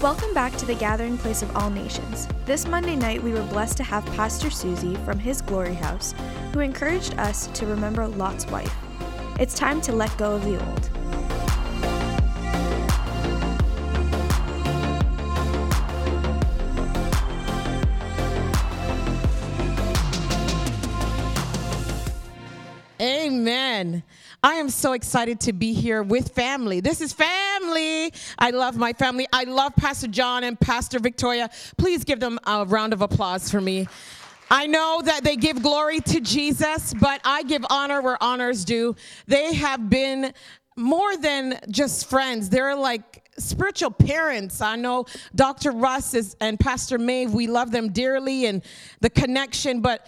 Welcome back to the gathering place of all nations. This Monday night, we were blessed to have Pastor Suzy from his Glory House, who encouraged us to remember Lot's wife. It's time to let go of the old. Amen. I am so excited to be here with family. This is family. I love my family. I love Pastor John and Pastor Victoria. Please give them a round of applause for me. I know that they give glory to Jesus, but I give honor where honors due. They have been more than just friends. They're like spiritual parents. I know Dr. Russ is, and Pastor Maeve, we love them dearly and the connection, but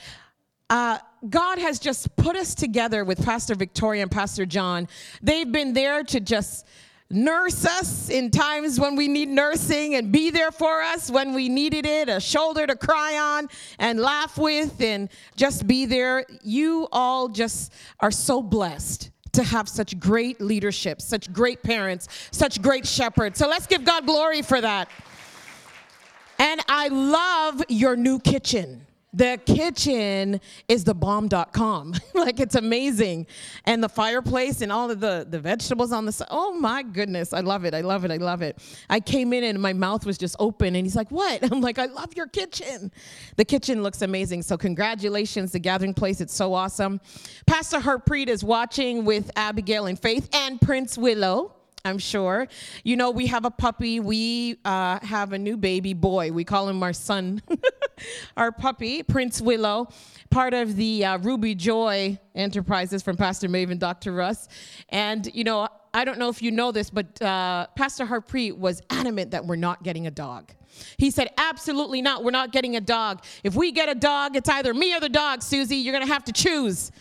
uh, God has just put us together with Pastor Victoria and Pastor John. They've been there to just nurse us in times when we need nursing and be there for us when we needed it, a shoulder to cry on and laugh with and just be there. You all just are so blessed to have such great leadership, such great parents, such great shepherds. So let's give God glory for that. And I love your new kitchen. The kitchen is the bomb.com. like it's amazing. And the fireplace and all of the, the vegetables on the side. Oh my goodness. I love it. I love it. I love it. I came in and my mouth was just open and he's like, What? I'm like, I love your kitchen. The kitchen looks amazing. So congratulations, the gathering place. It's so awesome. Pastor Harpreet is watching with Abigail and Faith and Prince Willow. I'm sure. You know, we have a puppy. We uh, have a new baby boy. We call him our son, our puppy, Prince Willow, part of the uh, Ruby Joy Enterprises from Pastor Maven, Dr. Russ. And, you know, I don't know if you know this, but uh, Pastor Harpreet was adamant that we're not getting a dog. He said, Absolutely not. We're not getting a dog. If we get a dog, it's either me or the dog, Suzy. You're going to have to choose.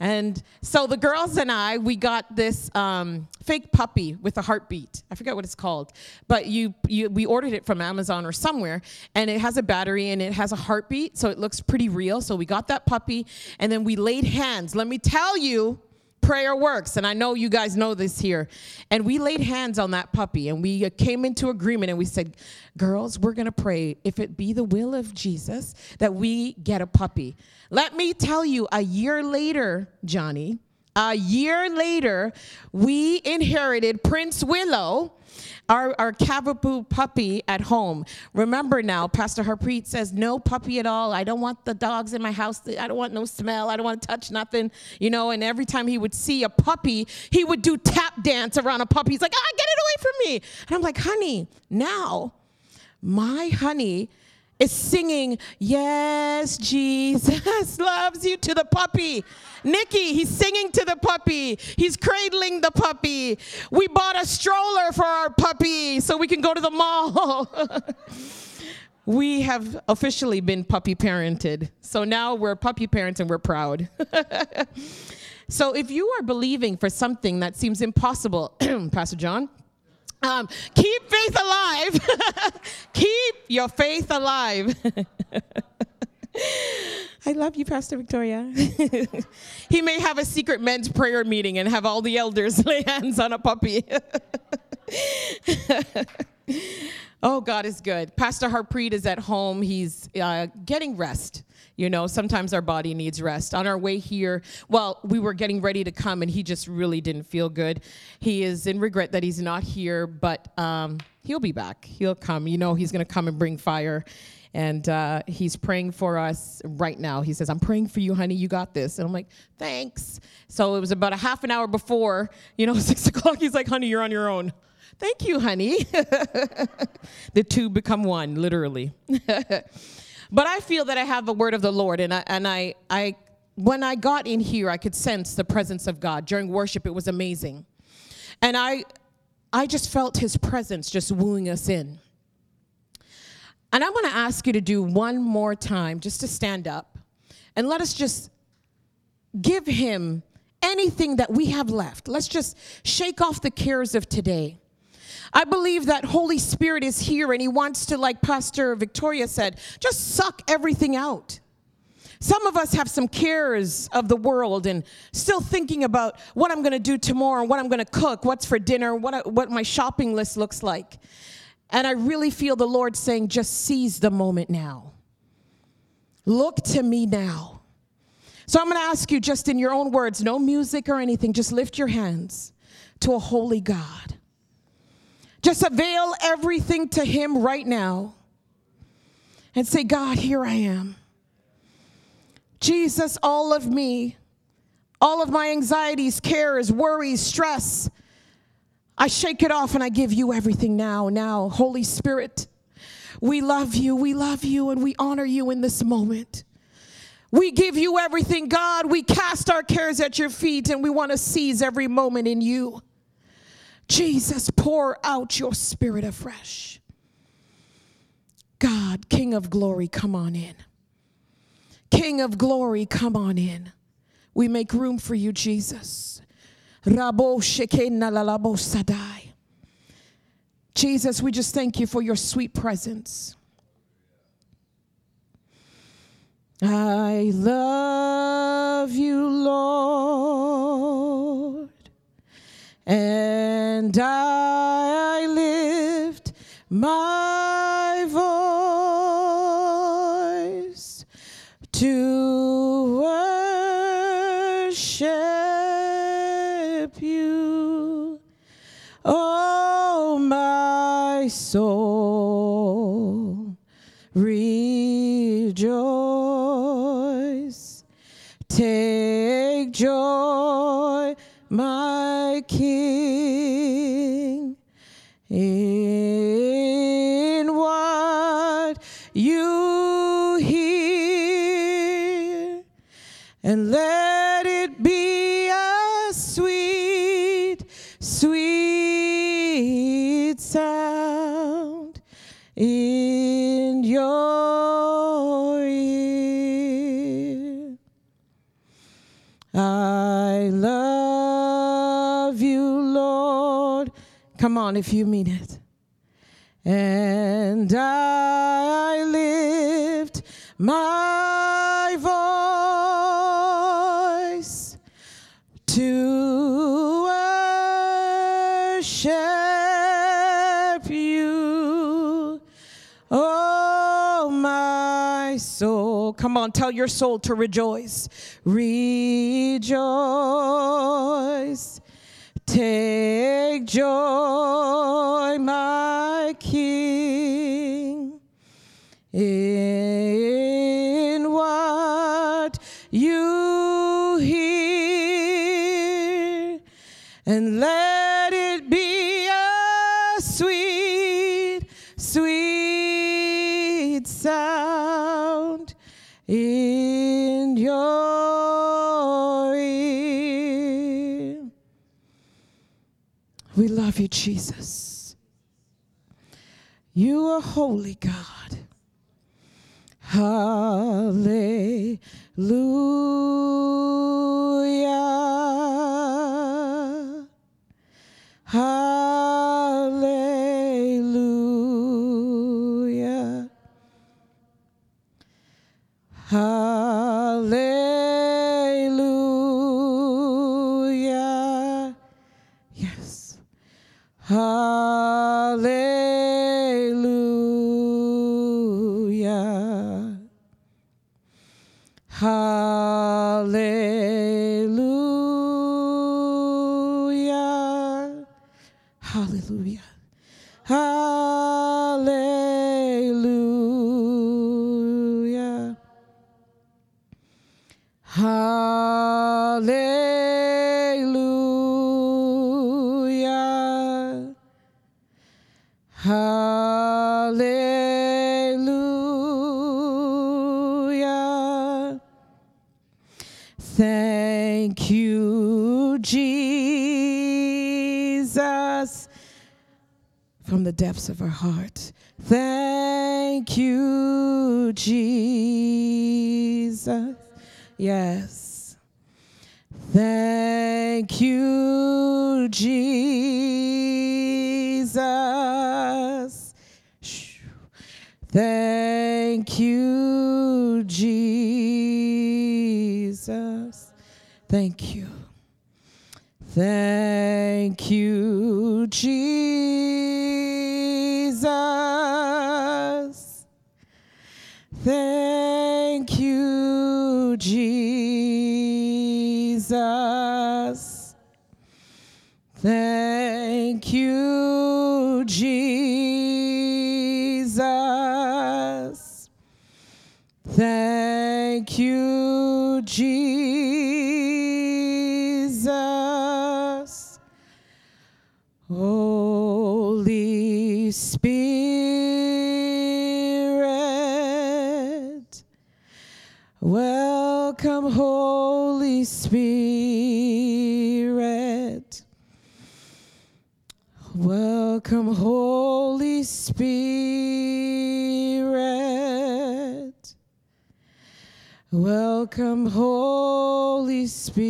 And so the girls and I, we got this um, fake puppy with a heartbeat. I forget what it's called, but you, you, we ordered it from Amazon or somewhere, and it has a battery and it has a heartbeat, so it looks pretty real. So we got that puppy, and then we laid hands. Let me tell you, prayer works and i know you guys know this here. And we laid hands on that puppy and we came into agreement and we said girls we're going to pray if it be the will of jesus that we get a puppy. Let me tell you a year later johnny a year later we inherited prince willow our, our Cavapoo puppy at home. Remember now, Pastor Harpreet says, no puppy at all. I don't want the dogs in my house. I don't want no smell. I don't want to touch nothing. You know, and every time he would see a puppy, he would do tap dance around a puppy. He's like, ah, get it away from me. And I'm like, honey, now my honey is singing, Yes, Jesus loves you to the puppy. Nikki, he's singing to the puppy. He's cradling the puppy. We bought a stroller for our puppy so we can go to the mall. we have officially been puppy parented. So now we're puppy parents and we're proud. so if you are believing for something that seems impossible, Pastor John, um, keep faith alive. keep your faith alive. I love you, Pastor Victoria. he may have a secret men's prayer meeting and have all the elders lay hands on a puppy. oh, God is good. Pastor Harpreet is at home. He's uh, getting rest. You know, sometimes our body needs rest. On our way here, well, we were getting ready to come and he just really didn't feel good. He is in regret that he's not here, but um, he'll be back. He'll come. You know, he's going to come and bring fire. And uh, he's praying for us right now. He says, I'm praying for you, honey. You got this. And I'm like, thanks. So it was about a half an hour before, you know, six o'clock. He's like, honey, you're on your own. Thank you, honey. the two become one, literally. But I feel that I have the word of the Lord, and I, and I, I, when I got in here, I could sense the presence of God during worship. It was amazing, and I, I just felt His presence just wooing us in. And I want to ask you to do one more time, just to stand up, and let us just give Him anything that we have left. Let's just shake off the cares of today. I believe that Holy Spirit is here and He wants to, like Pastor Victoria said, just suck everything out. Some of us have some cares of the world and still thinking about what I'm going to do tomorrow, what I'm going to cook, what's for dinner, what, what my shopping list looks like. And I really feel the Lord saying, just seize the moment now. Look to me now. So I'm going to ask you, just in your own words, no music or anything, just lift your hands to a holy God. Just avail everything to Him right now and say, God, here I am. Jesus, all of me, all of my anxieties, cares, worries, stress, I shake it off and I give you everything now. Now, Holy Spirit, we love you, we love you, and we honor you in this moment. We give you everything, God. We cast our cares at your feet and we want to seize every moment in you. Jesus, pour out your spirit afresh. God, King of glory, come on in. King of glory, come on in. We make room for you, Jesus. Jesus, we just thank you for your sweet presence. I love you, Lord, and I lift my voice to worship you, oh my soul. Rejoice, take joy, my King, Come on, if you mean it. And I lift my voice to worship you, oh my soul. Come on, tell your soul to rejoice. Rejoice. Joy, my Jesus. You are holy, God. Hallelujah. Hallelujah. Hallelujah. Depths of our heart. Thank you, Jesus. Holy Spirit. Welcome, Holy Spirit.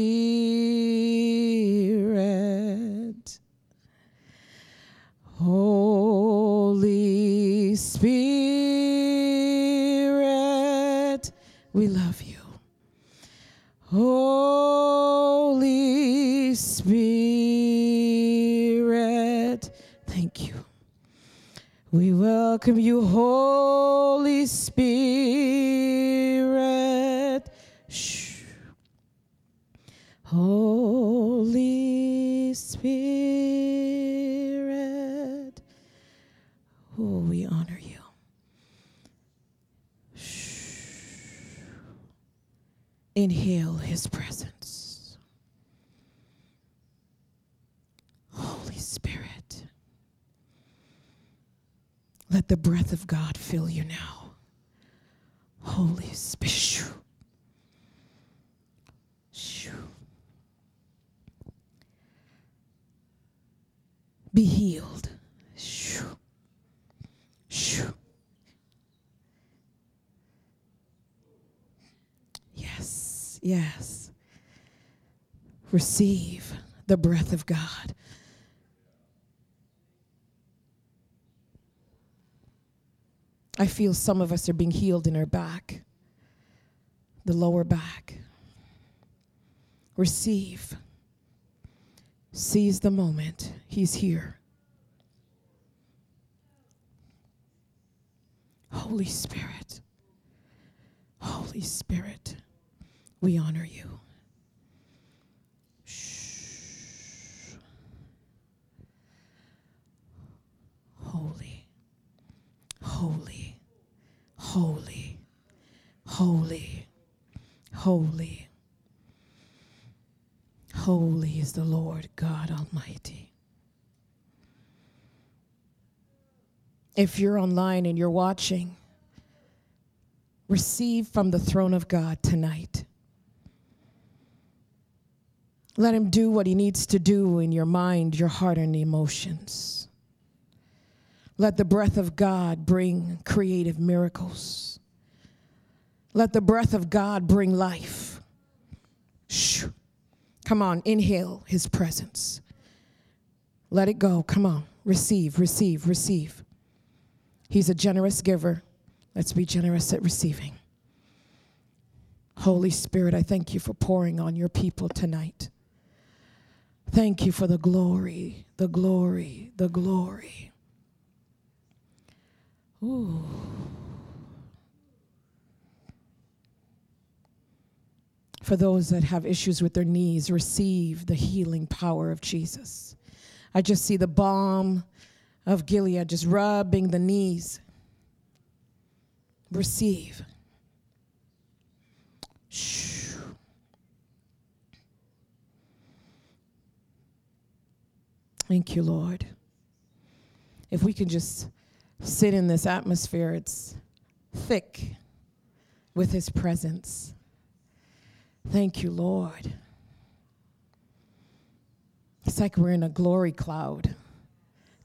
Holy Spirit, we love you. Holy Spirit, We welcome you, Holy Spirit. Shh. Holy Spirit. Oh, we honor you. Shh. Inhale his presence. Holy Spirit. Let the breath of God fill you now. Holy Spirit. Be healed. Yes, yes. Receive the breath of God. I feel some of us are being healed in our back, the lower back. Receive. Seize the moment. He's here. Holy Spirit, Holy Spirit, we honor you. Shh. Holy, holy, holy, holy, holy. Holy is the Lord God Almighty. If you're online and you're watching, receive from the throne of God tonight. Let Him do what He needs to do in your mind, your heart, and emotions. Let the breath of God bring creative miracles. Let the breath of God bring life. Shh. Come on, inhale His presence. Let it go. Come on, receive, receive, receive. He's a generous giver. Let's be generous at receiving. Holy Spirit, I thank you for pouring on your people tonight. Thank you for the glory, the glory, the glory. Ooh. For those that have issues with their knees, receive the healing power of Jesus. I just see the balm of Gilead just rubbing the knees. Receive. Thank you, Lord. If we can just sit in this atmosphere, it's thick with His presence. Thank you, Lord. It's like we're in a glory cloud.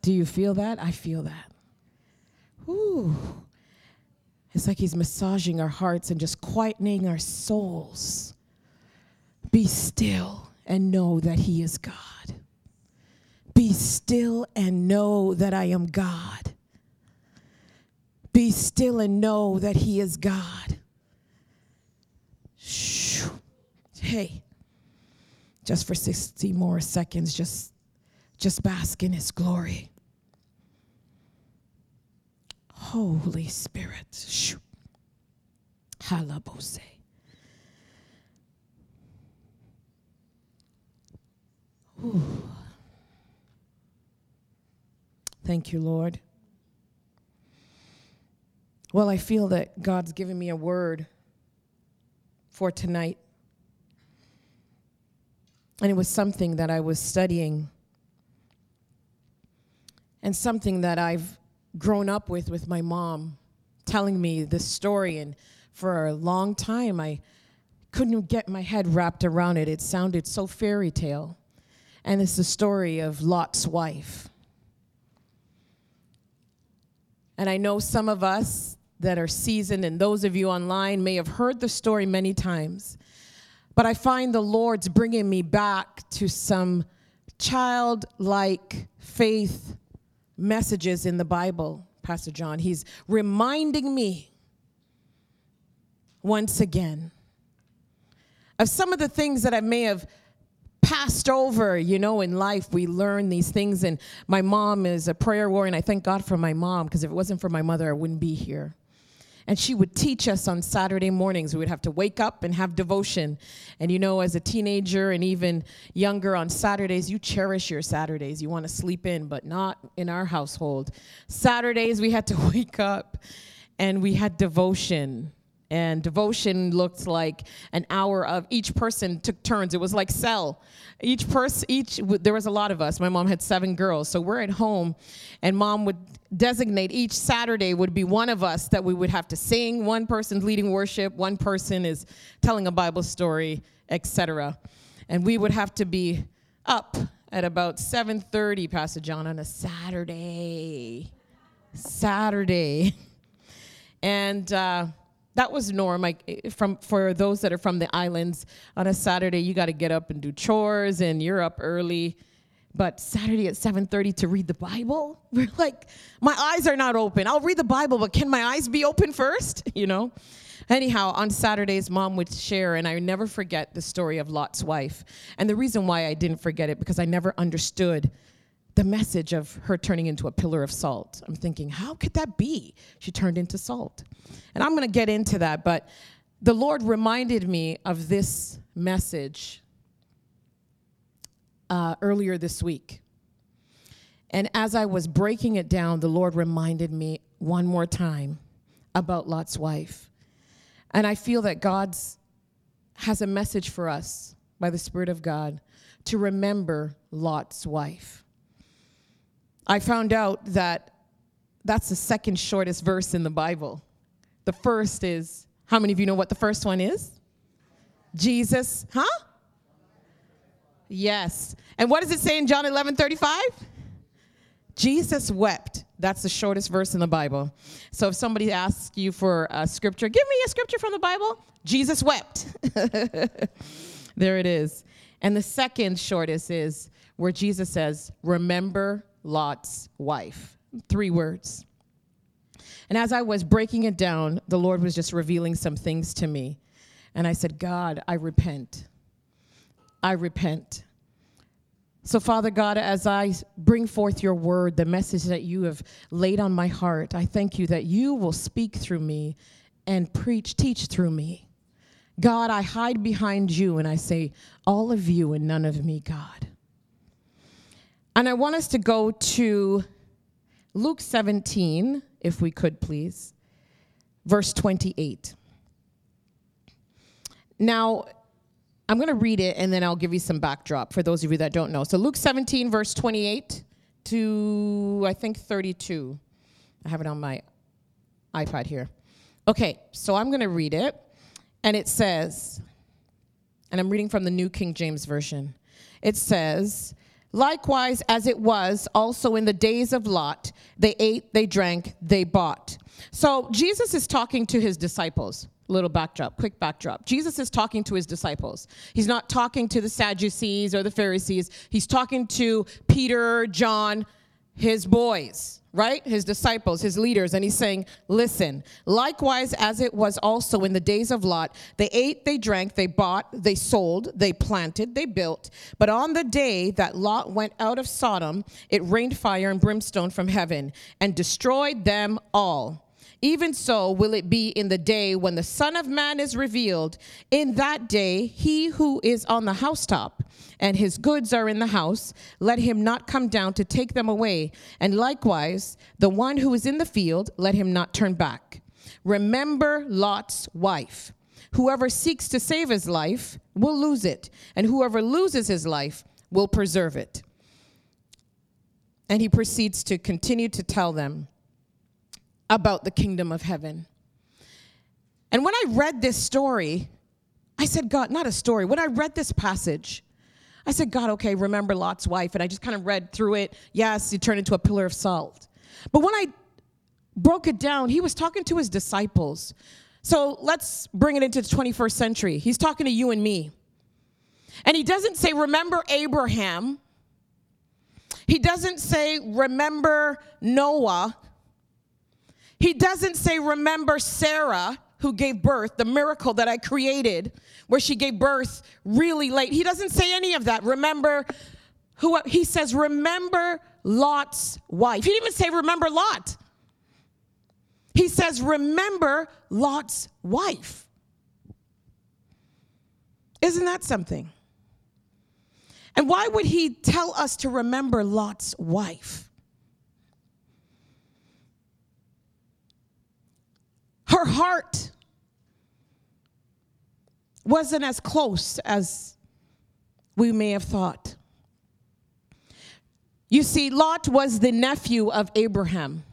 Do you feel that? I feel that. Ooh. It's like he's massaging our hearts and just quietening our souls. Be still and know that he is God. Be still and know that I am God. Be still and know that he is God. Shoo. Hey, just for 60 more seconds, just, just bask in his glory. Holy Spirit. Shoo. Halabose. Thank you, Lord. Well, I feel that God's given me a word for tonight. And it was something that I was studying and something that I've grown up with with my mom telling me this story. And for a long time, I couldn't get my head wrapped around it. It sounded so fairy tale. And it's the story of Lot's wife. And I know some of us that are seasoned, and those of you online may have heard the story many times. But I find the Lord's bringing me back to some childlike faith messages in the Bible, Pastor John. He's reminding me once again of some of the things that I may have passed over, you know, in life. We learn these things. And my mom is a prayer warrior, and I thank God for my mom because if it wasn't for my mother, I wouldn't be here. And she would teach us on Saturday mornings. We would have to wake up and have devotion. And you know, as a teenager and even younger on Saturdays, you cherish your Saturdays. You want to sleep in, but not in our household. Saturdays, we had to wake up and we had devotion and devotion looked like an hour of each person took turns. It was like cell. Each person each there was a lot of us. My mom had seven girls. So we're at home and mom would designate each saturday would be one of us that we would have to sing. One person's leading worship. One person is telling a bible story etc and we would have to be up at about 7.30 pastor john on a saturday. Saturday. And uh, that was norm. Like eh, eh, from for those that are from the islands, on a Saturday you got to get up and do chores, and you're up early. But Saturday at 7:30 to read the Bible, we're like, my eyes are not open. I'll read the Bible, but can my eyes be open first? You know. Anyhow, on Saturdays, mom would share, and I never forget the story of Lot's wife. And the reason why I didn't forget it because I never understood the message of her turning into a pillar of salt. I'm thinking, how could that be? She turned into salt. And I'm going to get into that, but the Lord reminded me of this message uh, earlier this week. And as I was breaking it down, the Lord reminded me one more time about Lot's wife. And I feel that God's has a message for us by the Spirit of God to remember Lot's wife. I found out that that's the second shortest verse in the Bible. The first is, how many of you know what the first one is? Jesus, huh? Yes. And what does it say in John 11 35? Jesus wept. That's the shortest verse in the Bible. So if somebody asks you for a scripture, give me a scripture from the Bible. Jesus wept. there it is. And the second shortest is where Jesus says, Remember Lot's wife. Three words. And as I was breaking it down, the Lord was just revealing some things to me. And I said, God, I repent. I repent. So, Father God, as I bring forth your word, the message that you have laid on my heart, I thank you that you will speak through me and preach, teach through me. God, I hide behind you and I say, all of you and none of me, God. And I want us to go to Luke 17, if we could please, verse 28. Now, I'm going to read it and then I'll give you some backdrop for those of you that don't know. So, Luke 17, verse 28 to I think 32. I have it on my iPad here. Okay, so I'm going to read it. And it says, and I'm reading from the New King James Version. It says, Likewise, as it was also in the days of Lot, they ate, they drank, they bought. So Jesus is talking to his disciples. Little backdrop, quick backdrop. Jesus is talking to his disciples. He's not talking to the Sadducees or the Pharisees. He's talking to Peter, John, his boys right? His disciples, his leaders, and he's saying, Listen, likewise as it was also in the days of Lot, they ate, they drank, they bought, they sold, they planted, they built. But on the day that Lot went out of Sodom, it rained fire and brimstone from heaven and destroyed them all. Even so will it be in the day when the Son of Man is revealed. In that day, he who is on the housetop and his goods are in the house, let him not come down to take them away. And likewise, the one who is in the field, let him not turn back. Remember Lot's wife. Whoever seeks to save his life will lose it, and whoever loses his life will preserve it. And he proceeds to continue to tell them about the kingdom of heaven. And when I read this story, I said, God, not a story. When I read this passage, I said, God, okay, remember Lot's wife. And I just kind of read through it. Yes, he turned into a pillar of salt. But when I broke it down, he was talking to his disciples. So let's bring it into the 21st century. He's talking to you and me. And he doesn't say, remember Abraham. He doesn't say, remember Noah. He doesn't say, remember Sarah, who gave birth, the miracle that I created, where she gave birth really late. He doesn't say any of that. Remember who he says, remember Lot's wife. He didn't even say, remember Lot. He says, remember Lot's wife. Isn't that something? And why would he tell us to remember Lot's wife? Her heart wasn't as close as we may have thought. You see, Lot was the nephew of Abraham.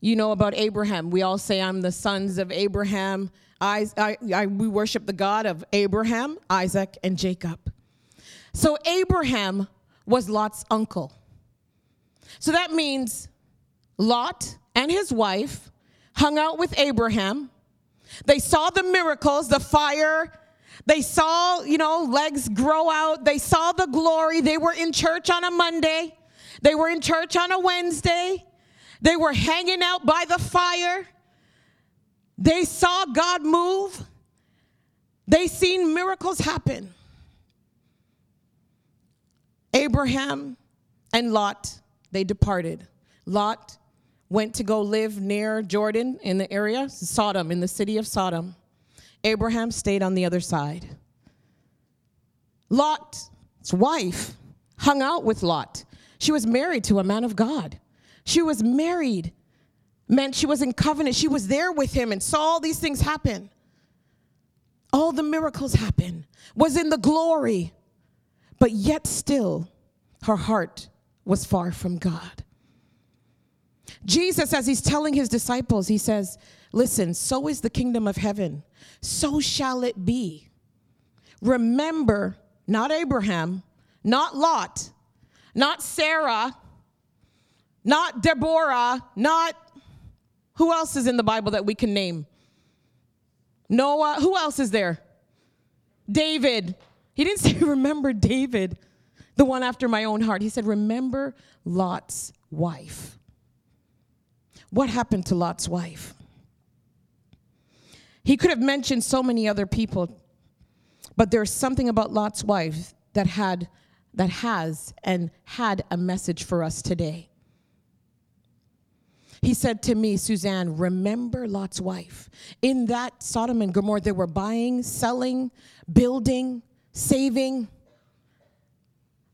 You know about Abraham. We all say, I'm the sons of Abraham. I, I, we worship the God of Abraham, Isaac, and Jacob. So Abraham was Lot's uncle. So that means Lot and his wife hung out with Abraham. They saw the miracles, the fire. They saw, you know, legs grow out. They saw the glory. They were in church on a Monday. They were in church on a Wednesday. They were hanging out by the fire. They saw God move. They seen miracles happen. Abraham and Lot, they departed. Lot went to go live near Jordan in the area, Sodom, in the city of Sodom. Abraham stayed on the other side. Lot's wife hung out with Lot. She was married to a man of God. She was married, meant she was in covenant. She was there with him and saw all these things happen. All the miracles happen, was in the glory but yet still her heart was far from God. Jesus, as he's telling his disciples, he says, Listen, so is the kingdom of heaven, so shall it be. Remember, not Abraham, not Lot, not Sarah, not Deborah, not who else is in the Bible that we can name? Noah, who else is there? David, he didn't say, Remember David, the one after my own heart. He said, Remember Lot's wife. What happened to Lot's wife? He could have mentioned so many other people, but there's something about Lot's wife that had that has and had a message for us today. He said to me, Suzanne, remember Lot's wife. In that Sodom and Gomorrah, they were buying, selling, building, saving,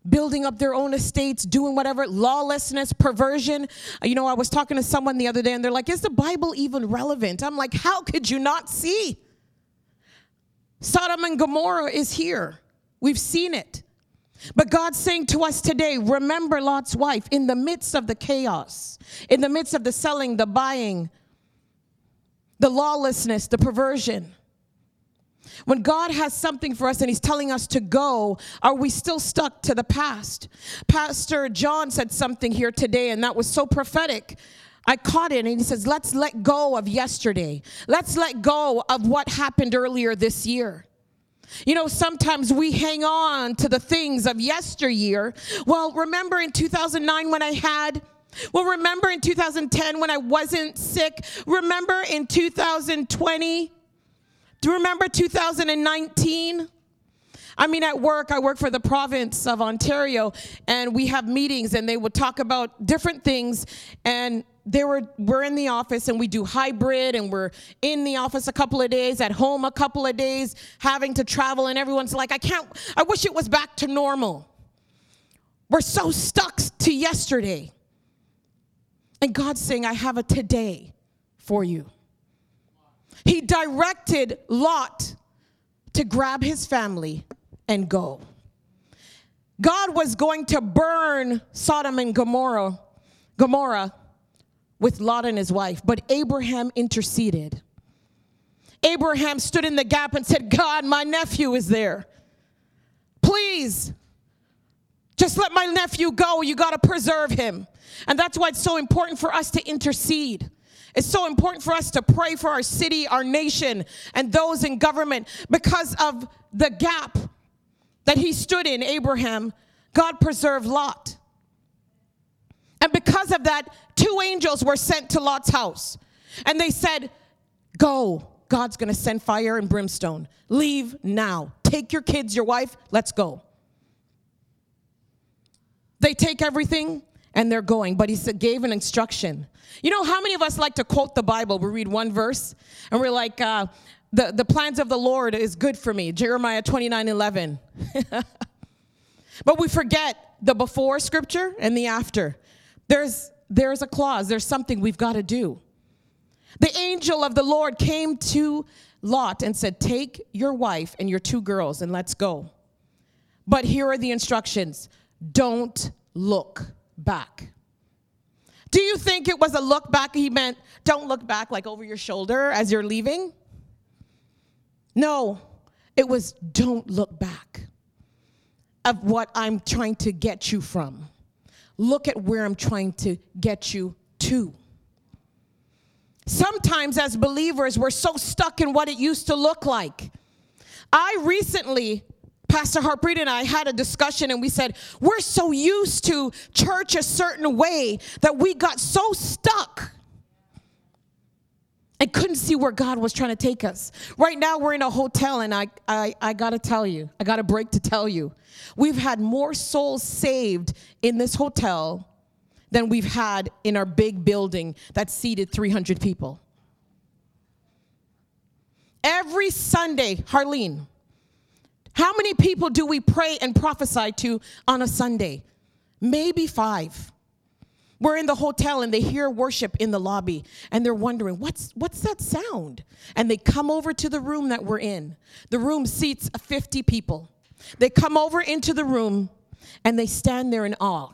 building up their own estates, doing whatever, lawlessness, perversion. Uh, you know, I was talking to someone the other day and they're like, is the Bible even relevant? I'm like, how could you not see? Sodom and Gomorrah is here. We've seen it. But God's saying to us today, remember Lot's wife in the midst of the chaos, in the midst of the selling, the buying, the lawlessness, the perversion. When God has something for us and He's telling us to go, are we still stuck to the past? Pastor John said something here today, and that was so prophetic. I caught it, and he says, Let's let go of yesterday. Let's let go of what happened earlier this year. You know, sometimes we hang on to the things of yesteryear. Well, remember in 2009 when I had well, remember in 2010 when I wasn't sick? Remember in 2020 do you remember 2019? I mean, at work, I work for the province of Ontario, and we have meetings, and they would talk about different things. And they were we're in the office, and we do hybrid, and we're in the office a couple of days, at home a couple of days, having to travel, and everyone's like, I can't. I wish it was back to normal. We're so stuck to yesterday, and God's saying, I have a today for you. He directed Lot to grab his family and go. God was going to burn Sodom and Gomorrah, Gomorrah with Lot and his wife, but Abraham interceded. Abraham stood in the gap and said, God, my nephew is there. Please, just let my nephew go. You got to preserve him. And that's why it's so important for us to intercede. It's so important for us to pray for our city, our nation, and those in government because of the gap that he stood in, Abraham. God preserved Lot. And because of that, two angels were sent to Lot's house. And they said, Go. God's to send fire and brimstone. Leave now. Take your kids, your wife, let's go. They take everything and they're going. But he said, gave an instruction. You know how many of us like to quote the Bible? We read one verse and we're like, uh, the, the plans of the Lord is good for me. Jeremiah 29 11. but we forget the before scripture and the after. There's, there's a clause, there's something we've got to do. The angel of the Lord came to Lot and said, Take your wife and your two girls and let's go. But here are the instructions don't look back. Do you think it was a look back? He meant don't look back like over your shoulder as you're leaving? No, it was don't look back of what I'm trying to get you from. Look at where I'm trying to get you to. Sometimes, as believers, we're so stuck in what it used to look like. I recently Pastor Harpreet and I had a discussion and we said, we're so used to church a certain way that we got so stuck and couldn't see where God was trying to take us. Right now, we're in a hotel, and I, I, I gotta tell you, I got a break to tell you, we've had more souls saved in this hotel than we've had in our big building that seated 300 people. Every Sunday, Harleen, how many people do we pray and prophesy to on a Sunday? Maybe five. We're in the hotel and they hear worship in the lobby and they're wondering, what's, what's that sound? And they come over to the room that we're in. The room seats 50 people. They come over into the room and they stand there in awe.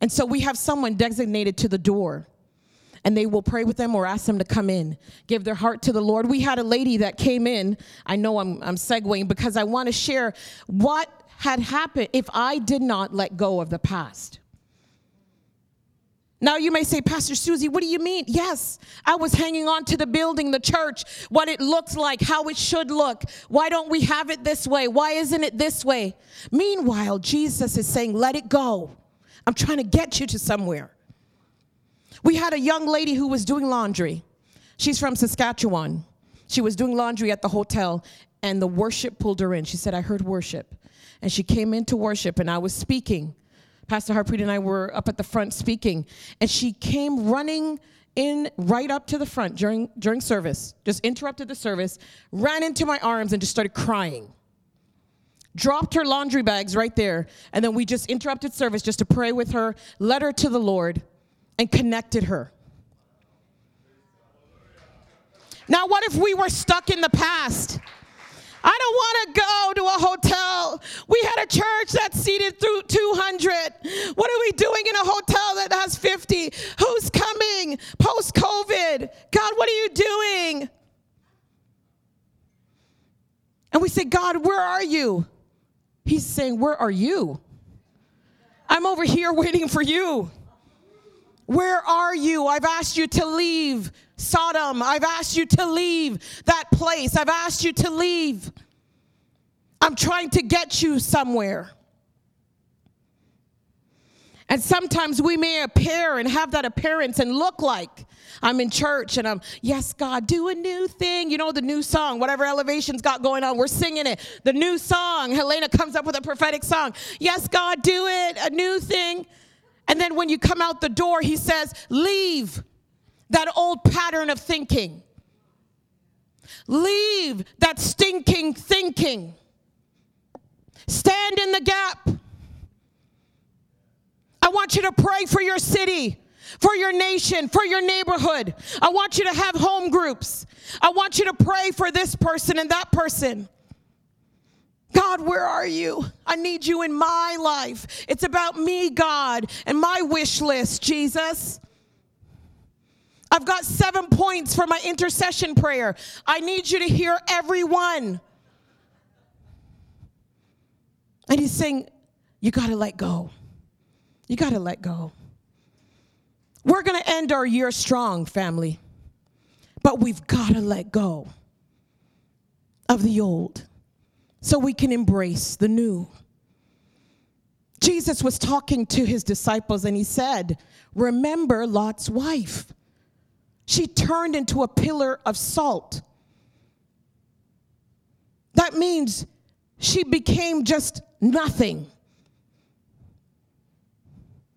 And so we have someone designated to the door and they will pray with them or ask them to come in, give their heart to the Lord. We had a lady that came in. I know I'm, I'm segueing because I want to share what had happened if I did not let go of the past. Now you may say, Pastor Suzy, what do you mean? Yes, I was hanging on to the building, the church, what it looks like, how it should look. Why don't we have it this way? Why isn't it this way? Meanwhile, Jesus is saying, let it go. I'm trying to get you to somewhere. We had a young lady who was doing laundry. She's from Saskatchewan. She was doing laundry at the hotel, and the worship pulled her in. She said, I heard worship. And she came into worship, and I was speaking. Pastor Harpreet and I were up at the front speaking, and she came running in right up to the front during, during service, just interrupted the service, ran into my arms, and just started crying. Dropped her laundry bags right there, and then we just interrupted service just to pray with her, led her to the Lord and connected her. Now, what if we were stuck in the past? I don't want to go to a hotel. We had a church that seated through 200. What are we doing in a hotel that has 50? Who's coming post COVID? God, what are you doing? And we say, God, where are you? He's saying, Where are you? I'm over here waiting for you. Where are you? I've asked you to leave Sodom. I've asked you to leave that place. I've asked you to leave. I'm trying to get you somewhere. And sometimes we may appear and have that appearance and look like I'm in church and I'm, yes, God, do a new thing. You know, the new song, whatever elevation's got going on, we're singing it. The new song, Helena comes up with a prophetic song. Yes, God, do it, a new thing. And then when you come out the door, he says, Leave that old pattern of thinking. Leave that stinking thinking. Stand in the gap. I want you to pray for your city, for your nation, for your neighborhood. I want you to have home groups. I want you to pray for this person and that person. God, where are you? I need you in my life. It's about me, God, and my wish list, Jesus. I've got seven points for my intercession prayer. I need you to hear every one. And he's saying, You got to let go. You got to let go. We're going to end our year strong, family, but we've got to let go of the old so we can embrace the new. Jesus was talking to his disciples and he said, Remember Lot's wife. She turned into a pillar of salt. That means she became just nothing.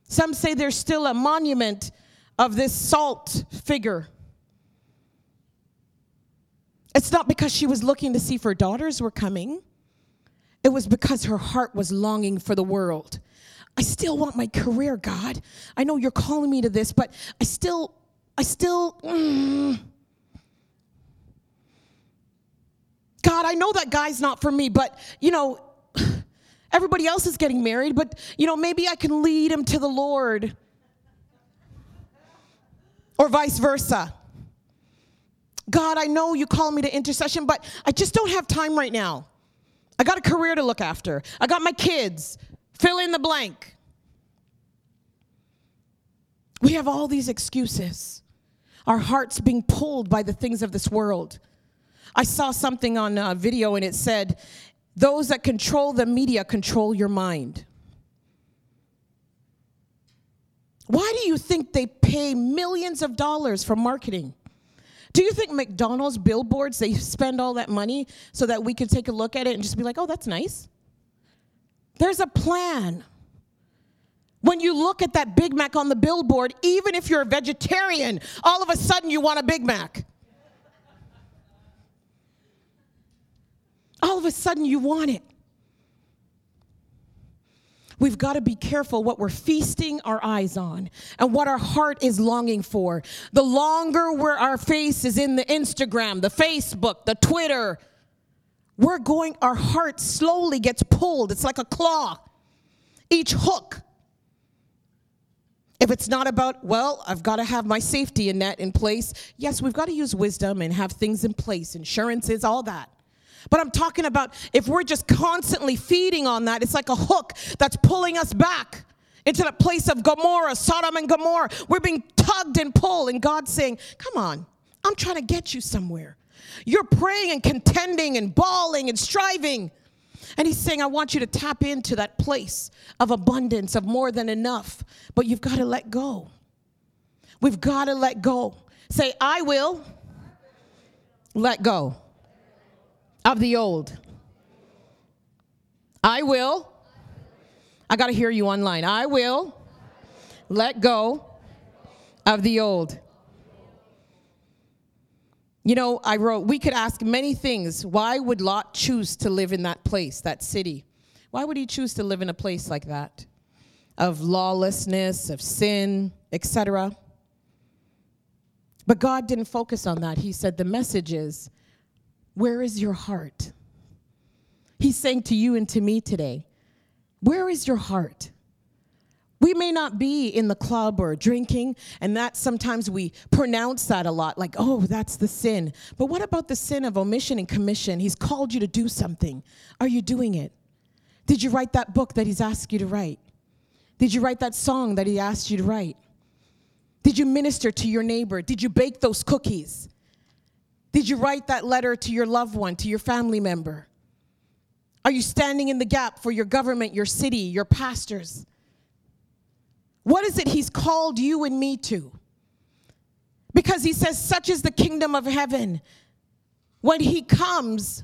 Some say there's still a monument of this salt figure. It's not because she was looking to see if her daughters were coming. It was because her heart was longing for the world. I still want my career, God. I know you're calling me to this, but I still, I still, mm. God, I know that guy's not for me, but you know, everybody else is getting married, but you know, maybe I can lead him to the Lord. Or vice versa. God, I know you call me to intercession, but I just don't have time right now. I got a career to look after. I got my kids. Fill in the blank. We have all these excuses. Our hearts being pulled by the things of this world. I saw something on a video and it said, Those that control the media control your mind. Why do you think they pay millions of dollars for marketing? Do you think McDonald's billboards, they spend all that money so that we can take a look at it and just be like, oh, that's nice? There's a plan. When you look at that Big Mac on the billboard, even if you're a vegetarian, all of a sudden you want a Big Mac. All of a sudden you want it. We've got to be careful what we're feasting our eyes on and what our heart is longing for. The longer where our face is in the Instagram, the Facebook, the Twitter, we're going, our heart slowly gets pulled. It's like a claw, each hook. If it's not about, well, I've got to have my safety net in place, yes, we've got to use wisdom and have things in place, insurances, all that. But I'm talking about if we're just constantly feeding on that, it's like a hook that's pulling us back into the place of Gomorrah, Sodom and Gomorrah. We're being tugged and pulled, and God's saying, Come on, I'm trying to get you somewhere. You're praying and contending and bawling and striving. And he's saying, I want you to tap into that place of abundance, of more than enough. But you've got to let go. We've got to let go. Say, I will let go of the old. I will. I got to hear you online. I will let go of the old. You know, I wrote, we could ask many things. Why would Lot choose to live in that place, that city? Why would he choose to live in a place like that? Of lawlessness, of sin, etc. But God didn't focus on that. He said, the message is where is your heart? He's saying to you and to me today, Where is your heart? We may not be in the club or drinking, and that sometimes we pronounce that a lot, like, oh, that's the sin. But what about the sin of omission and commission? He's called you to do something. Are you doing it? Did you write that book that he's asked you to write? Did you write that song that he asked you to write? Did you minister to your neighbor? Did you bake those cookies? Did you write that letter to your loved one, to your family member? Are you standing in the gap for your government, your city, your pastors? What is it He's called you and me to? Because He says, Such is the kingdom of heaven. When He comes,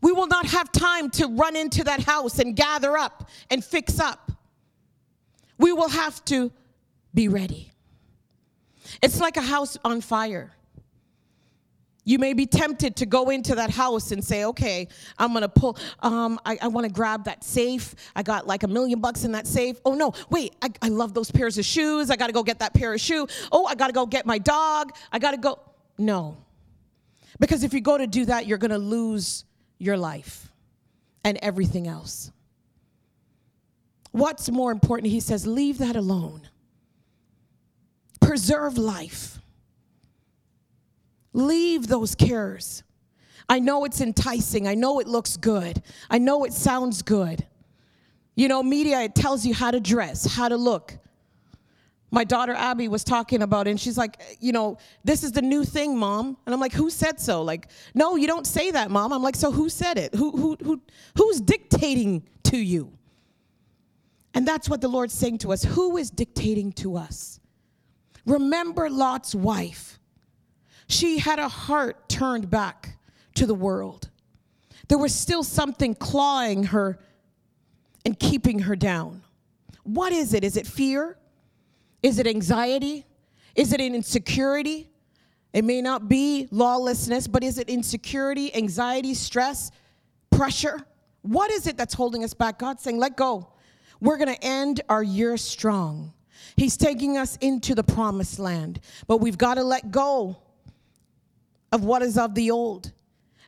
we will not have time to run into that house and gather up and fix up. We will have to be ready. It's like a house on fire. You may be tempted to go into that house and say, okay, I'm gonna pull, um, I, I wanna grab that safe. I got like a million bucks in that safe. Oh no, wait, I, I love those pairs of shoes. I gotta go get that pair of shoes. Oh, I gotta go get my dog. I gotta go. No. Because if you go to do that, you're to lose your life and everything else. What's more important? He says, leave that alone. Preserve life. Leave those cares. I know it's enticing. I know it looks good. I know it sounds good. You know, media, it tells you how to dress, how to look. My daughter Abby was talking about it, and she's like, you know, this is the new thing, mom. And I'm like, who said so? Like, no, you don't say that, mom. I'm like, so who said it? Who, who, who, who's dictating to you? And that's what the Lord's saying to us. Who is dictating to us? Remember Lot's wife. She had a heart turned back to the world. There was still something clawing her and keeping her down. What is it? Is it fear? Is it anxiety? Is it an insecurity? It may not be lawlessness, but is it insecurity, anxiety, stress, pressure? What is it that's holding us back? God's saying, let go. We're going to end our year strong. He's taking us into the promised land, but we've got to let go of what is of the old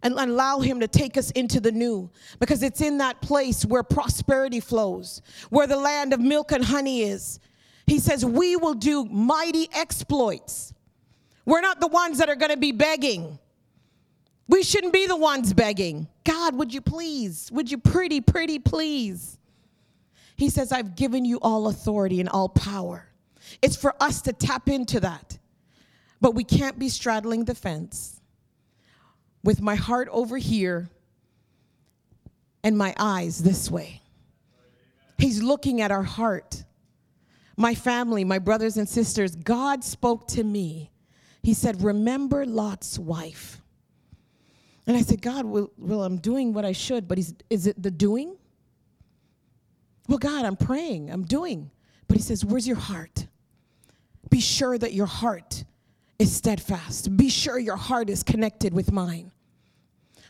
and allow Him to take us into the new because it's in that place where prosperity flows, where the land of milk and honey is. He says, We will do mighty exploits. We're not the ones that are going to be begging. We shouldn't be the ones begging. God, would you please? Would you pretty, pretty please? He says, I've given you all authority and all power. It's for us to tap into that. But we can't be straddling the fence with my heart over here and my eyes this way. He's looking at our heart. My family, my brothers and sisters, God spoke to me. He said, Remember Lot's wife. And I said, God, well, well I'm doing what I should, but is it the doing? Well, God, I'm praying, I'm doing. But he says, Where's your heart? Be sure that your heart is steadfast. Be sure your heart is connected with mine.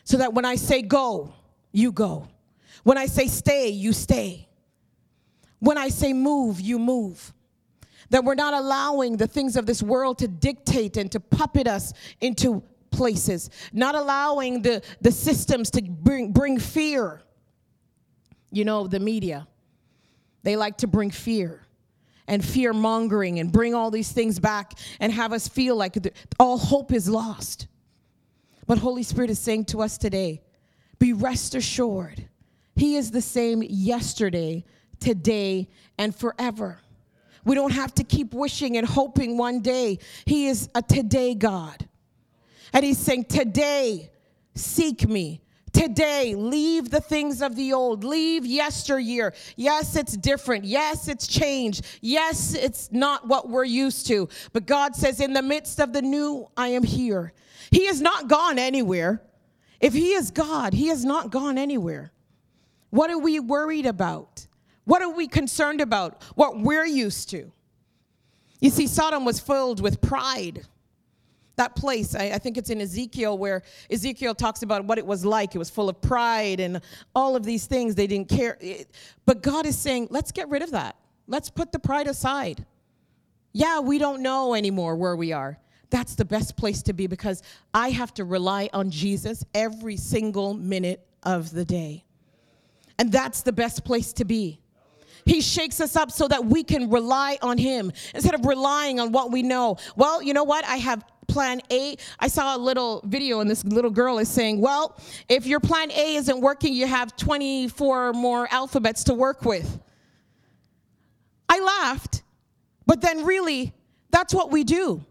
So that when I say go, you go. When I say stay, you stay. When I say move, you move. That we're not allowing the things of this world to dictate and to puppet us into places, not allowing the, the systems to bring, bring fear. You know, the media, they like to bring fear and fear mongering and bring all these things back and have us feel like all hope is lost. But Holy Spirit is saying to us today be rest assured, He is the same yesterday, today, and forever. We don't have to keep wishing and hoping one day. He is a today God. And He's saying, Today, seek me. Today, leave the things of the old. Leave yesteryear. Yes, it's different. Yes, it's changed. Yes, it's not what we're used to. But God says, in the midst of the new, I am here. He has not gone anywhere. If He is God, He has not gone anywhere. What are we worried about? What are we concerned about? What we're used to. You see, Sodom was filled with pride that place. I, I, think it's in ezekiel where ezekiel talks about what it was like. It was full of pride and all of these things. They didn't care. But god is saying let's get rid of that. Let's put the pride aside. Yeah we don't know anymore where we are. That's the best place to be because i have to rely on jesus every single minute of the day. And that's the best place to be. He shakes us up so that we can rely on Him instead of relying on what we know. Well, you know what? I have plan A. I saw a little video, and this little girl is saying, Well, if your plan A isn't working, you have 24 more alphabets to work with. I laughed, but then really, that's what we do.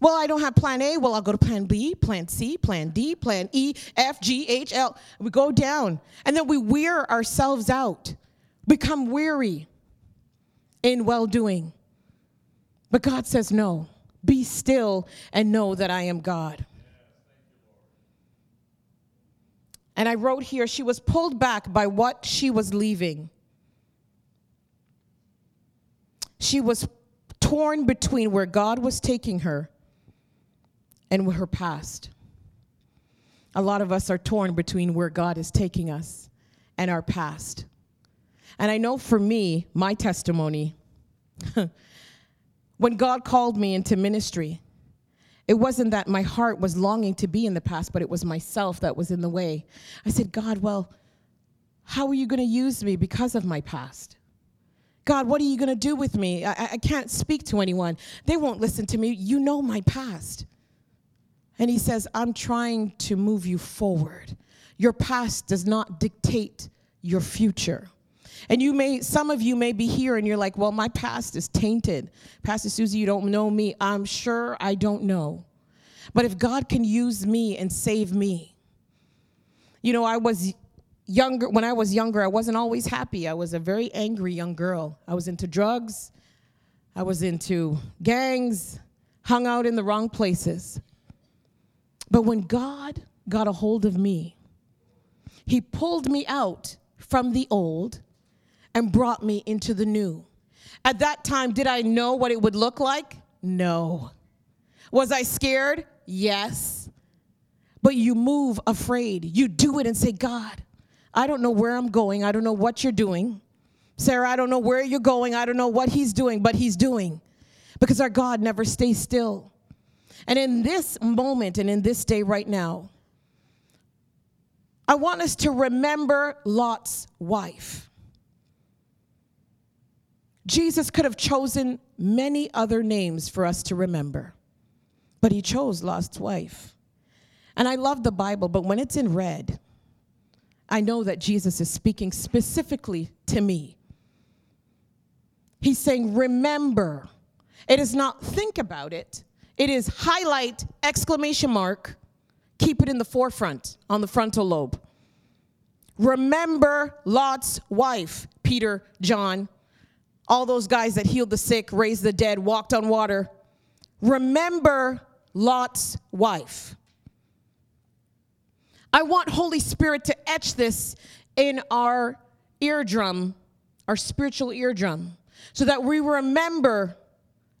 Well, I don't have plan A. Well, I'll go to plan B, plan C, plan D, plan E, F, G, H, L. We go down. And then we wear ourselves out, become weary in well doing. But God says, no. Be still and know that I am God. And I wrote here, she was pulled back by what she was leaving. She was torn between where God was taking her and her past. A lot of us are torn between where God is taking us and our past. And I know for me, my testimony, when God called me into ministry It wasn't that my heart was longing to be in the past, but it was myself that was in the way. I said, God, well, how are you going to use me because of my past? God, what are you going to do with me? I, I can't speak to anyone. They won't listen to me. You know my past. And he says, I'm trying to move you forward. Your past does not dictate your future. And you may, some of you may be here and you're like, well, my past is tainted. Pastor Suzy, you don't know me. I'm sure I don't know. But if God can use me and save me, you know, I was younger, when I was younger, I wasn't always happy. I was a very angry young girl. I was into drugs, I was into gangs, hung out in the wrong places. But when God got a hold of me, He pulled me out from the old and brought me into the new. At that time, did I know what it would look like? No. Was I scared? Yes. But you move afraid. You do it and say, God, I don't know where I'm going. I don't know what you're doing. Sarah, I don't know where you're going. I don't know what he's doing, but he's doing. Because our God never stays still. And in this moment and in this day right now, I want us to remember Lot's wife. Jesus could have chosen many other names for us to remember, but he chose Lot's wife. And I love the Bible, but when it's in red, I know that Jesus is speaking specifically to me. He's saying, Remember. It is not think about it, it is highlight, exclamation mark, keep it in the forefront on the frontal lobe. Remember Lot's wife, Peter, John, all those guys that healed the sick, raised the dead, walked on water. Remember Lot's wife. I want Holy Spirit to etch this in our eardrum, our spiritual eardrum, so that we remember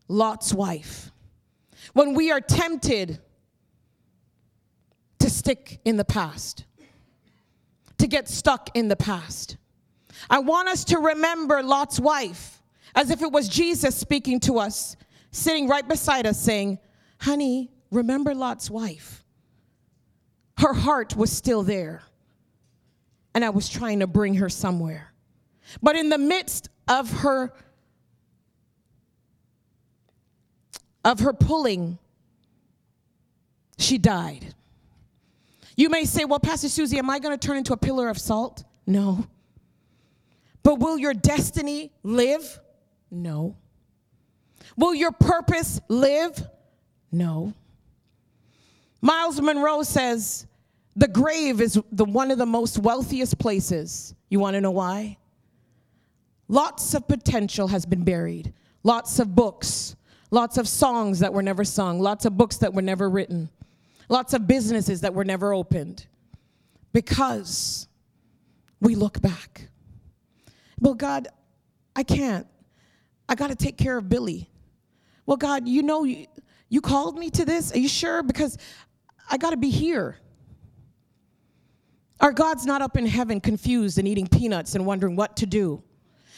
Lot's wife. When we are tempted to stick in the past, to get stuck in the past, I want us to remember Lot's wife as if it was Jesus speaking to us, sitting right beside us, saying, Honey, remember Lot's wife. Her heart was still there, and I was trying to bring her somewhere. But in the midst of her of her pulling, she died. You may say, Well, Pastor Suzy, am I going to turn into a pillar of salt? No. But will your destiny live? No. Will your purpose live? No. Myles Munroe says the grave is the one of the most wealthiest places. You want to know why? Lots of potential has been buried. Lots of books, lots of songs that were never sung, lots of books that were never written, lots of businesses that were never opened. Because we look back. Well, God, I can't. I got to take care of Billy. Well, God, you know, you, you called me to this. Are you sure? Because I got to be here. Our God's not up in heaven confused and eating peanuts and wondering what to do.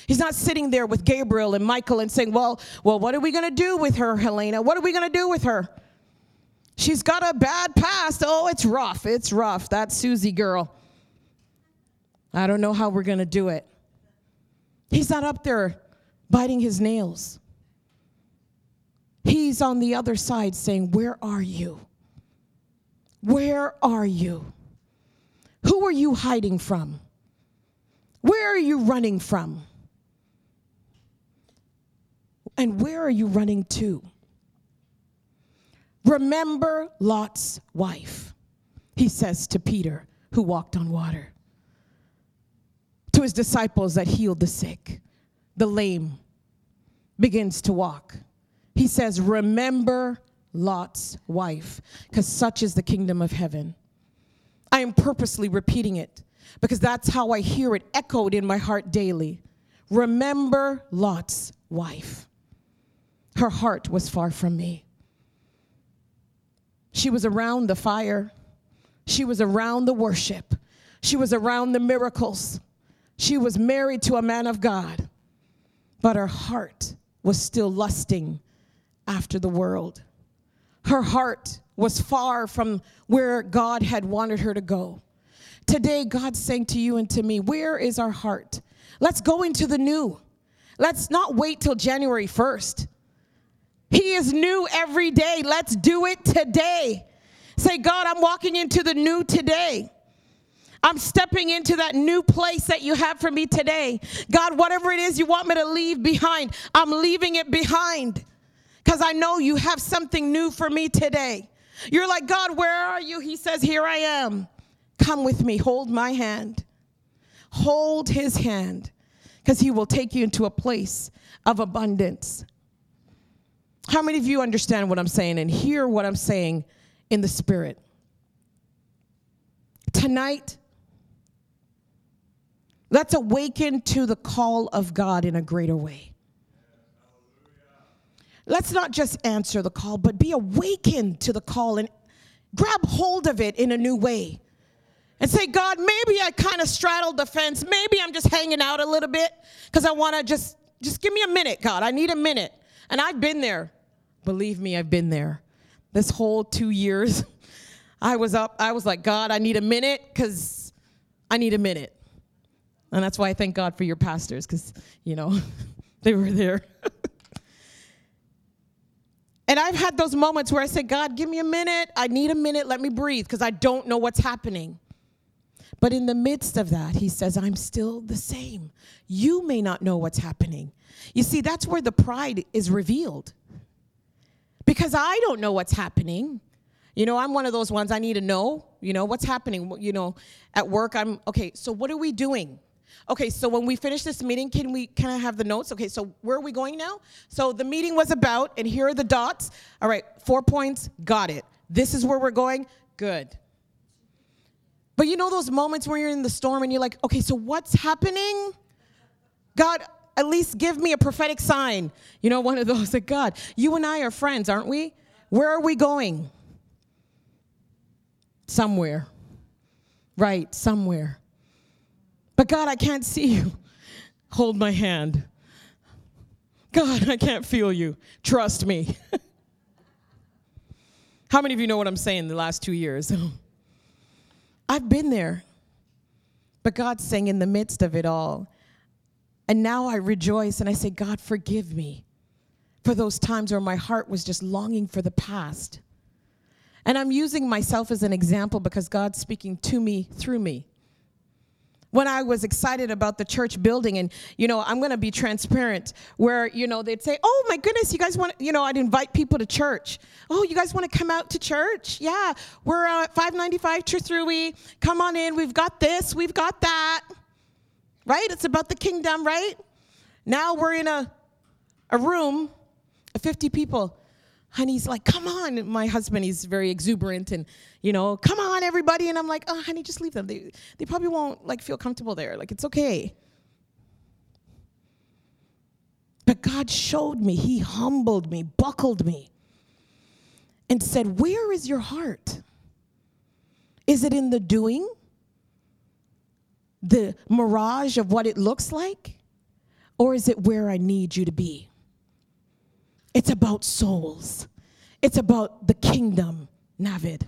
He's not sitting there with Gabriel and Michael and saying, Well, well, what are we gonna do with her, Helena? What are we gonna do with her? She's got a bad past. Oh, it's rough. It's rough. That Suzy girl. I don't know how we're gonna do it. He's not up there biting his nails. He's on the other side saying, Where are you? Where are you? Who are you hiding from? Where are you running from? And where are you running to? Remember Lot's wife, he says to Peter, who walked on water, to his disciples that healed the sick the lame begins to walk. He says, Remember Lot's wife, because such is the kingdom of heaven. I am purposely repeating it because that's how I hear it echoed in my heart daily. Remember Lot's wife. Her heart was far from me. She was around the fire, she was around the worship, she was around the miracles. She was married to a man of God but her heart was still lusting after the world. Her heart was far from where God had wanted her to go. Today, God's saying to you and to me, Where is our heart? Let's go into the new. Let's not wait till January 1st. He is new every day. Let's do it today. Say, God, I'm walking into the new today. I'm stepping into that new place that you have for me today. God, whatever it is you want me to leave behind, I'm leaving it behind because I know you have something new for me today. You're like, God, where are you? He says, Here I am. Come with me, hold my hand. Hold his hand because he will take you into a place of abundance. How many of you understand what I'm saying and hear what I'm saying in the spirit? Tonight, let's awaken to the call of God in a greater way. Let's not just answer the call, but be awakened to the call and grab hold of it in a new way and say, God, maybe I kind of straddled the fence. Maybe I'm just hanging out a little bit because I want to just, just give me a minute, God. I need a minute. And I've been there. Believe me, I've been there. This whole two years, I was up, I was like, God, I need a minute because I need a minute. And that's why I thank God for your pastors because, you know, they were there. and I've had those moments where I say, God, give me a minute. I need a minute. Let me breathe because I don't know what's happening. But in the midst of that, he says, I'm still the same. You may not know what's happening. You see, that's where the pride is revealed. Because I don't know what's happening. You know, I'm one of those ones I need to know, you know, what's happening. You know, at work, I'm, okay, so what are we doing? Okay, so when we finish this meeting, can we can I have the notes? Okay, so where are we going now? So the meeting was about, and here are the dots. All right, four points, got it. This is where we're going. Good. But you know those moments where you're in the storm and you're like, okay, so what's happening? God, at least give me a prophetic sign. You know, one of those that God, you and I are friends, aren't we? Where are we going? Somewhere. Right, somewhere. But God, I can't see you. Hold my hand. God, I can't feel you. Trust me. How many of you know what I'm saying the last two years? I've been there. But God's saying in the midst of it all, and now I rejoice and I say, God, forgive me for those times where my heart was just longing for the past. And I'm using myself as an example because God's speaking to me through me when I was excited about the church building, and you know, I'm to be transparent, where you know they'd say, "Oh my goodness, you guys want?" You know, I'd invite people to church. Oh, you guys want to come out to church? Yeah, we're at 595 Truthrui. Come on in. We've got this. We've got that. Right? It's about the kingdom, right? Now we're in a a room of 50 people. Honey's like, come on. My husband, he's very exuberant and, you know, come on, everybody. And I'm like, oh, honey, just leave them. They, they probably won't, like, feel comfortable there. Like, it's okay. But God showed me, He humbled me, buckled me, and said, Where is your heart? Is it in the doing? The mirage of what it looks like? Or is it where I need you to be? It's about souls. It's about the kingdom, Navid.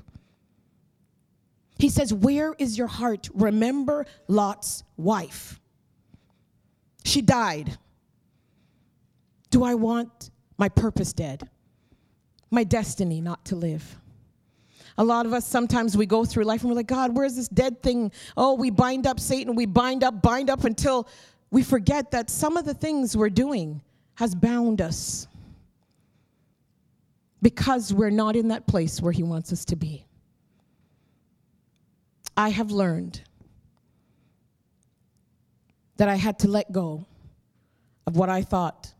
He says, Where is your heart? Remember Lot's wife. She died. Do I want my purpose dead? My destiny not to live? A lot of us sometimes we go through life and we're like, God, where's this dead thing? Oh, we bind up Satan, we bind up, bind up until we forget that some of the things we're doing has bound us because we're not in that place where He wants us to be. I have learned that I had to let go of what I thought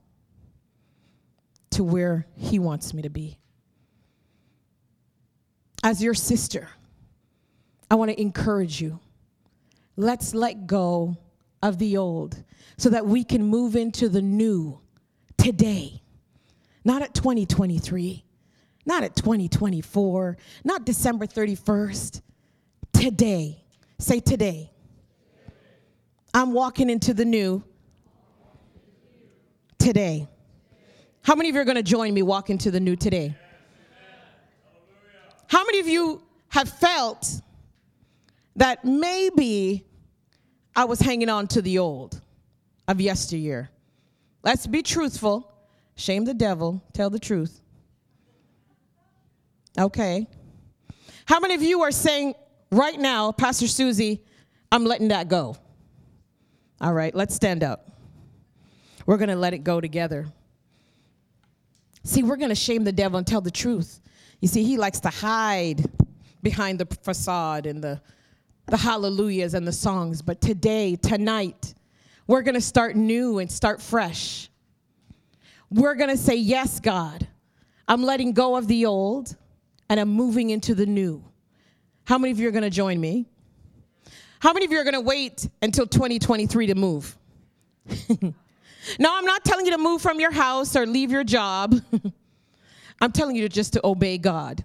to where He wants me to be. As your sister, I want to encourage you. Let's let go of the old so that we can move into the new today, not at 2023 not at 2024, not December 31st. Today. Say today. I'm walking into the new today. How many of you are going to join me walk into the new today? How many of you have felt that maybe I was hanging on to the old of yesteryear? Let's be truthful. Shame the devil, tell the truth. Okay. How many of you are saying right now, Pastor Suzy, I'm letting that go? All right, let's stand up. We're going to let it go together. See, we're going to shame the devil and tell the truth. You see, he likes to hide behind the facade and the, the hallelujahs and the songs. But today, tonight, we're going to start new and start fresh. We're going to say, Yes, God, I'm letting go of the old and I'm moving into the new. How many of you are going to join me? How many of you are going to wait until 2023 to move? no, I'm not telling you to move from your house or leave your job. I'm telling you just to obey God.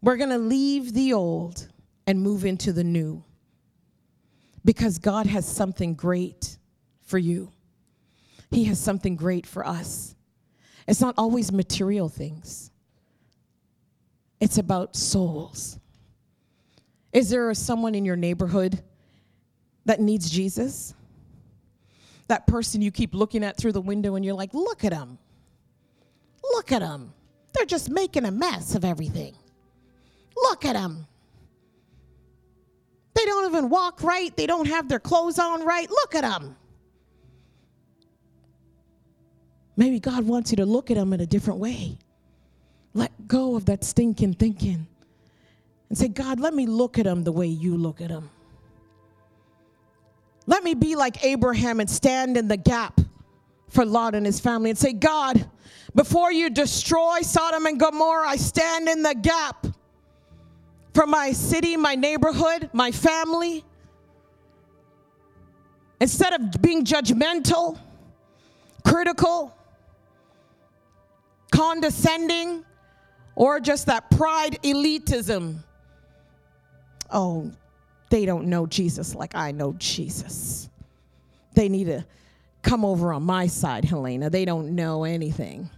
We're going to leave the old and move into the new because God has something great for you. He has something great for us. It's not always material things, it's about souls. Is there someone in your neighborhood that needs Jesus? That person you keep looking at through the window and you're like, look at them. Look at them. They're just making a mess of everything. Look at them. They don't even walk right. They don't have their clothes on right. Look at them. Maybe God wants you to look at them in a different way. Let go of that stinking thinking and say, God, let me look at them the way you look at them. Let me be like Abraham and stand in the gap for Lot and his family and say, God, before you destroy Sodom and Gomorrah, I stand in the gap for my city, my neighborhood, my family. Instead of being judgmental, critical, condescending, or just that pride elitism oh, they don't know Jesus like I know Jesus. They need to come over on my side, Helena. They don't know anything.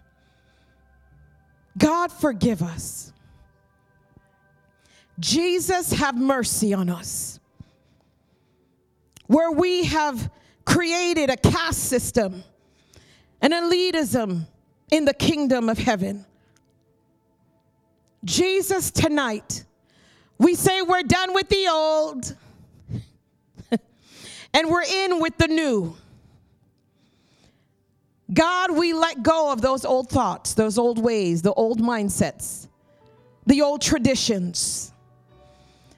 God, forgive us. Jesus, have mercy on us. Where we have created a caste system, an elitism in the kingdom of heaven. Jesus, tonight, we say we're done with the old and we're in with the new. God, we let go of those old thoughts, those old ways, the old mindsets, the old traditions.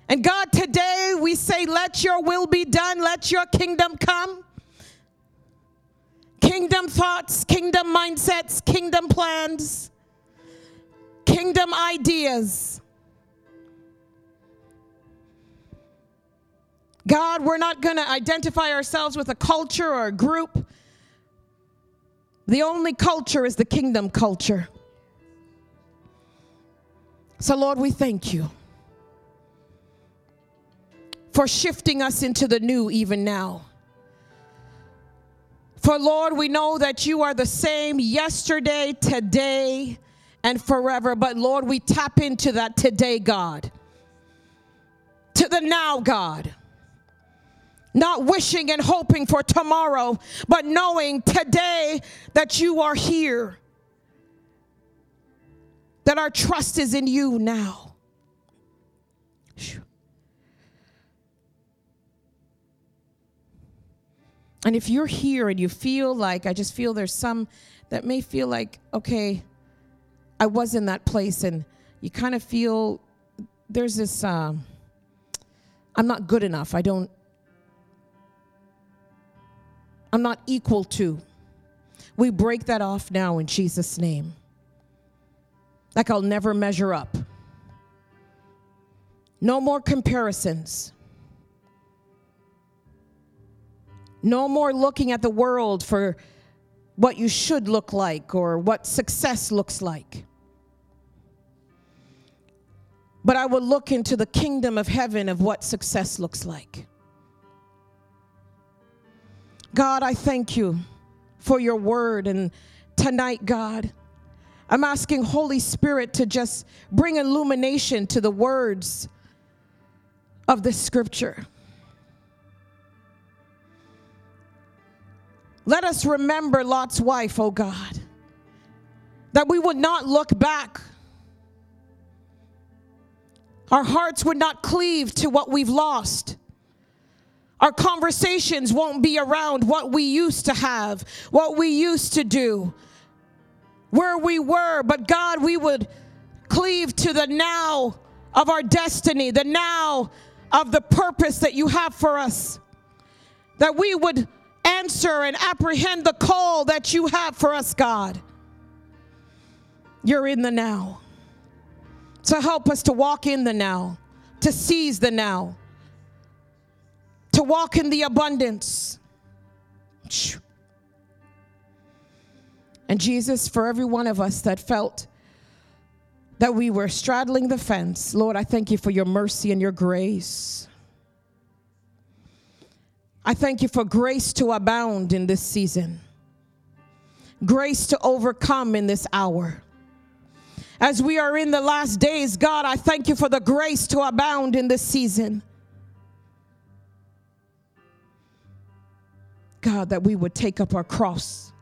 And God, today we say, let your will be done, let your kingdom come. Kingdom thoughts, kingdom mindsets, kingdom plans, kingdom ideas God, we're not going to identify ourselves with a culture or a group. The only culture is the kingdom culture. So, Lord, we thank you for shifting us into the new even now. For, Lord, we know that you are the same yesterday, today, and forever. But, Lord, we tap into that today, God, to the now, God not wishing and hoping for tomorrow, but knowing today that you are here, that our trust is in you now. And if you're here and you feel like, I just feel there's some that may feel like, okay, I was in that place, and you kind of feel there's this, uh, I'm not good enough. I don't, I'm not equal to. We break that off now in Jesus' name. Like I'll never measure up. No more comparisons. No more looking at the world for what you should look like or what success looks like. But I will look into the kingdom of heaven of what success looks like. God, I thank you for your word. And tonight, God, I'm asking Holy Spirit to just bring illumination to the words of the scripture. Let us remember Lot's wife, oh God, that we would not look back. Our hearts would not cleave to what we've lost. Our conversations won't be around what we used to have, what we used to do, where we were, but God, we would cleave to the now of our destiny, the now of the purpose that you have for us. That we would answer and apprehend the call that you have for us, God. You're in the now. So help us to walk in the now, to seize the now, to walk in the abundance. And Jesus, for every one of us that felt that we were straddling the fence, Lord, I thank you for your mercy and your grace. I thank you for grace to abound in this season, grace to overcome in this hour. As we are in the last days, God, I thank you for the grace to abound in this season. God, that we would take up our cross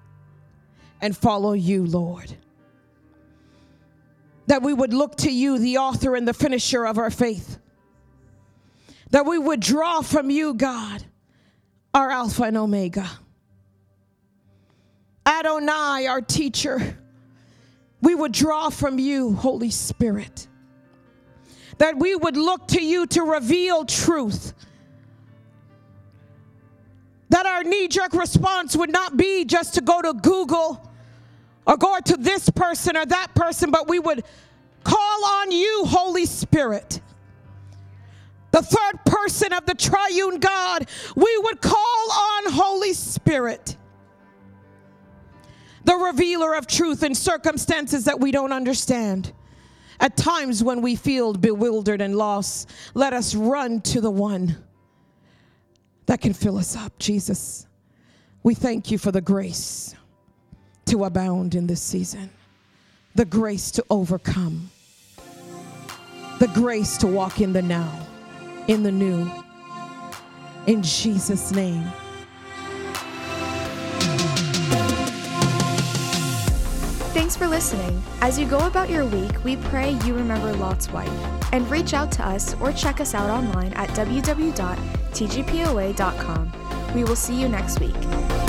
and follow you, Lord. That we would look to you, the author and the finisher of our faith. That we would draw from you, God, our Alpha and Omega. Adonai, our teacher. We would draw from you, Holy Spirit. That we would look to you to reveal truth that our knee jerk response would not be just to go to Google or go to this person or that person, but we would call on you, Holy Spirit. The third person of the triune God, we would call on Holy Spirit, the revealer of truth in circumstances that we don't understand. At times when we feel bewildered and lost, let us run to the one that can fill us up, Jesus. We thank you for the grace to abound in this season, the grace to overcome, the grace to walk in the now, in the new. In Jesus' name. Thanks for listening. As you go about your week, we pray you remember Lot's wife. And reach out to us or check us out online at www.tgpoa.com. We will see you next week.